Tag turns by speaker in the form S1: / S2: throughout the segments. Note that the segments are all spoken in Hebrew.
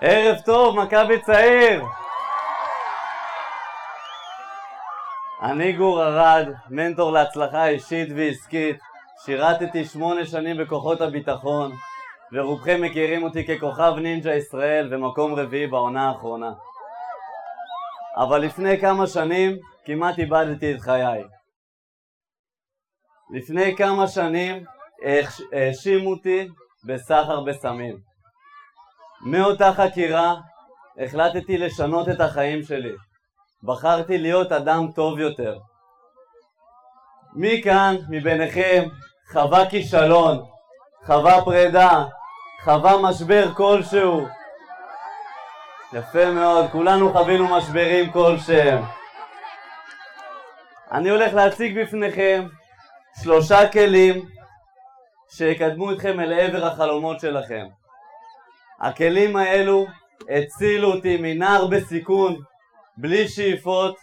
S1: ערב טוב, מכבי צעיר! אני גור ארד, מנטור להצלחה אישית ועסקית. שירתתי שמונה שנים בכוחות הביטחון, ורובכם מכירים אותי ככוכב נינג'ה ישראל ומקום רביעי בעונה האחרונה. אבל לפני כמה שנים כמעט איבדתי את חיי. לפני כמה שנים האשימו אותי בסחר בסמים. מאותה חקירה החלטתי לשנות את החיים שלי. בחרתי להיות אדם טוב יותר. מי כאן מביניכם חווה כישלון, חווה פרידה, חווה משבר כלשהו? יפה מאוד, כולנו חווינו משברים כלשהם. אני הולך להציג בפניכם שלושה כלים שיקדמו אתכם אל עבר החלומות שלכם. הכלים האלו הצילו אותי מנער בסיכון, בלי שאיפות,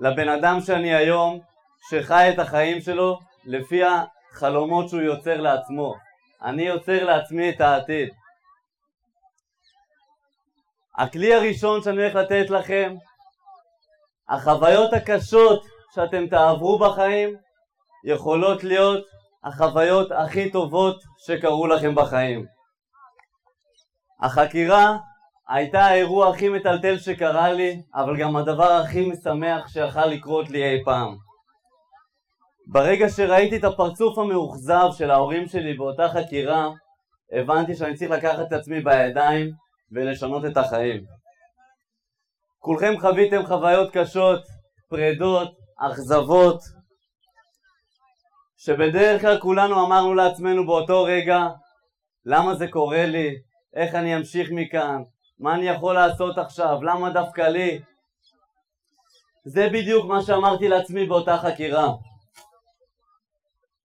S1: לבן אדם שאני היום, שחי את החיים שלו לפי החלומות שהוא יוצר לעצמו. אני יוצר לעצמי את העתיד. הכלי הראשון שאני הולך לתת לכם, החוויות הקשות שאתם תעברו בחיים יכולות להיות החוויות הכי טובות שקרו לכם בחיים. החקירה הייתה האירוע הכי מטלטל שקרה לי, אבל גם הדבר הכי משמח שיכל לקרות לי אי פעם. ברגע שראיתי את הפרצוף המאוכזב של ההורים שלי באותה חקירה, הבנתי שאני צריך לקחת את עצמי בידיים ולשנות את החיים. כולכם חוויתם חוויות קשות, פרדות, אכזבות, שבדרך כלל כולנו אמרנו לעצמנו באותו רגע, למה זה קורה לי? איך אני אמשיך מכאן? מה אני יכול לעשות עכשיו? למה דווקא לי? זה בדיוק מה שאמרתי לעצמי באותה חקירה.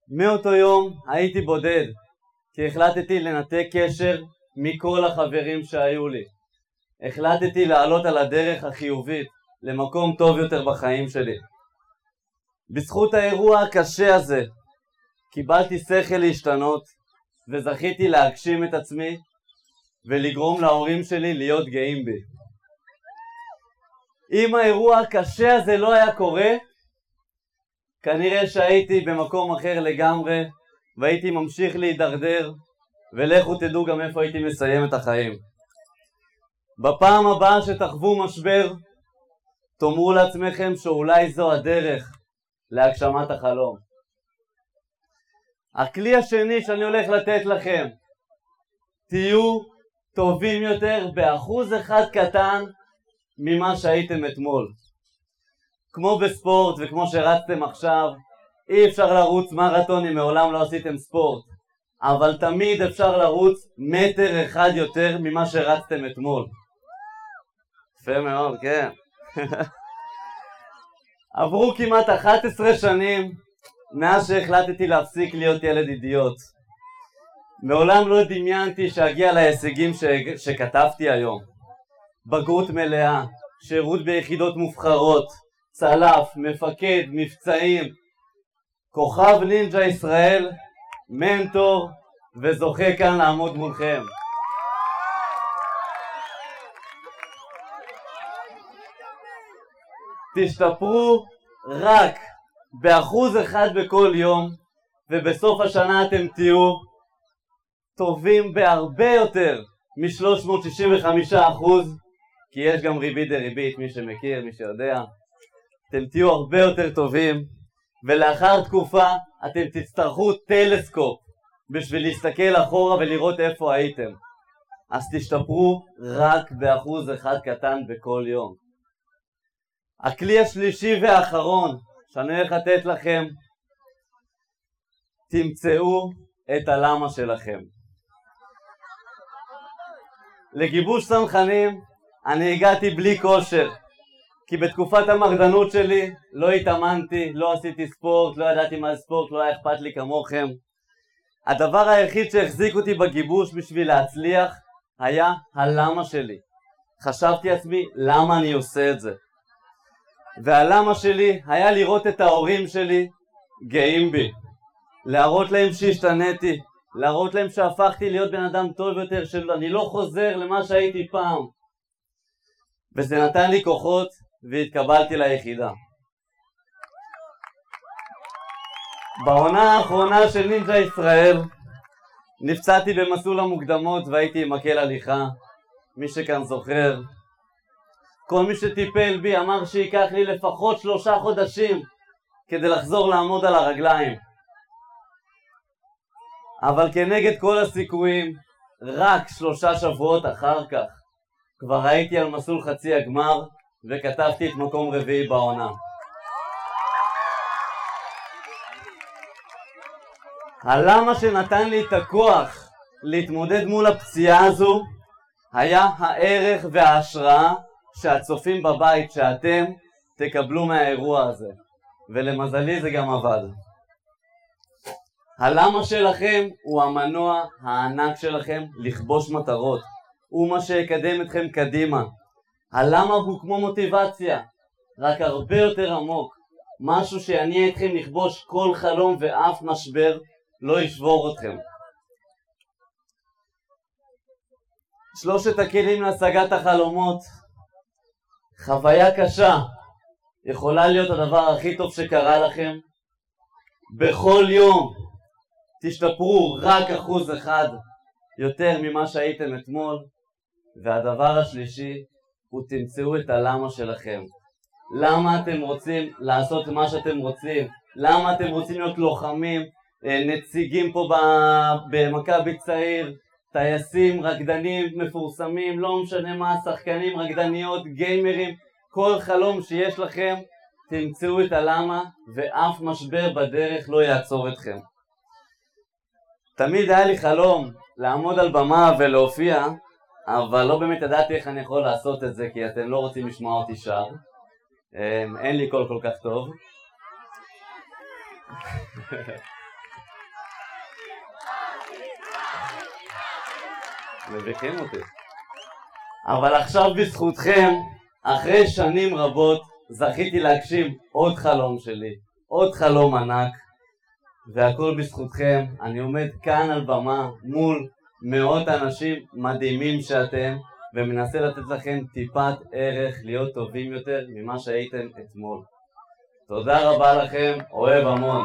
S1: מאותו יום הייתי בודד, כי החלטתי לנתק קשר מכל החברים שהיו לי. החלטתי לעלות על הדרך החיובית למקום טוב יותר בחיים שלי. בזכות האירוע הקשה הזה קיבלתי שכל להשתנות וזכיתי להגשים את עצמי ולגרום להורים שלי להיות גאים בי. אם האירוע הקשה הזה לא היה קורה, כנראה שהייתי במקום אחר לגמרי והייתי ממשיך להידרדר ולכו תדעו גם איפה הייתי מסיים את החיים. בפעם הבאה שתחוו משבר, תאמרו לעצמכם שאולי זו הדרך להגשמת החלום. הכלי השני שאני הולך לתת לכם, תהיו טובים יותר באחוז אחד קטן ממה שהייתם אתמול. כמו בספורט וכמו שרצתם עכשיו, אי אפשר לרוץ מרתון אם מעולם לא עשיתם ספורט, אבל תמיד אפשר לרוץ מטר אחד יותר ממה שרצתם אתמול. יפה מאוד, כן. עברו כמעט 11 שנים מאז שהחלטתי להפסיק להיות ילד אידיוט. מעולם לא דמיינתי שאגיע להישגים ש... שכתבתי היום. בגרות מלאה, שירות ביחידות מובחרות, צלף, מפקד, מבצעים, כוכב נינג'ה ישראל, מנטור וזוכה כאן לעמוד מולכם. תשתפרו רק באחוז אחד בכל יום ובסוף השנה אתם תהיו טובים בהרבה יותר מ-365 אחוז כי יש גם ריבית דריבית, מי שמכיר, מי שיודע. אתם תהיו הרבה יותר טובים ולאחר תקופה אתם תצטרכו טלסקופ בשביל להסתכל אחורה ולראות איפה הייתם. אז תשתפרו רק באחוז אחד קטן בכל יום. הכלי השלישי והאחרון שאני הולך לתת לכם תמצאו את הלמה שלכם לגיבוש צנחנים אני הגעתי בלי כושר. כי בתקופת המרדנות שלי לא התאמנתי, לא עשיתי ספורט, לא ידעתי מה זה ספורט, לא היה אכפת לי כמוכם. הדבר היחיד שהחזיק אותי בגיבוש בשביל להצליח היה הלמה שלי. חשבתי לעצמי למה אני עושה את זה? והלמה שלי היה לראות את ההורים שלי גאים בי להראות להם שהשתניתי להראות להם שהפכתי להיות בן אדם טוב יותר, שאני לא חוזר למה שהייתי פעם. וזה נתן לי כוחות והתקבלתי ליחידה. בעונה האחרונה של נינג'ה ישראל נפצעתי במסלול המוקדמות והייתי עם מקל הליכה, מי שכאן זוכר. כל מי שטיפל בי אמר שייקח לי לפחות שלושה חודשים כדי לחזור לעמוד על הרגליים. אבל כנגד כל הסיכויים, רק שלושה שבועות אחר כך כבר הייתי על מסלול חצי הגמר וכתבתי את מקום רביעי בעונה. הלמה שנתן לי את הכוח להתמודד מול הפציעה הזו היה הערך וההשראה שהצופים בבית, שאתם תקבלו מהאירוע הזה. ולמזלי זה גם עבד. הלמה שלכם הוא המנוע הענק שלכם לכבוש מטרות. הוא מה שיקדם אתכם קדימה. הלמה הוא כמו מוטיבציה, רק הרבה יותר עמוק. משהו שיניע אתכם לכבוש כל חלום ואף משבר לא ישבור אתכם. שלושת הכלים להשגת החלומות חוויה קשה יכולה להיות הדבר הכי טוב שקרה לכם בכל יום תשתפרו רק אחוז אחד יותר ממה שהייתם אתמול. והדבר השלישי הוא תמצאו את הלמה שלכם. למה אתם רוצים לעשות מה שאתם רוצים? למה אתם רוצים להיות לוחמים? אה, נציגים פה במכבי צעיר, טייסים, רקדנים מפורסמים, לא משנה מה, שחקנים, רקדניות, גיימרים, כל חלום שיש לכם, תמצאו את הלמה ואף משבר בדרך לא יעצור אתכם. תמיד היה לי חלום לעמוד על במה ולהופיע, אבל לא באמת ידעתי איך אני יכול לעשות את זה כי אתם לא רוצים לשמוע אותי שר. אמ, אין לי קול כל כך טוב. מביכים אותי. אבל עכשיו בזכותכם, אחרי שנים רבות, זכיתי להגשים עוד חלום שלי, עוד חלום ענק, והכל בזכותכם. אני עומד כאן על במה מול מאות אנשים מדהימים שאתם, ומנסה לתת לכם טיפת ערך להיות טובים יותר ממה שהייתם אתמול. תודה רבה לכם, אוהב המון.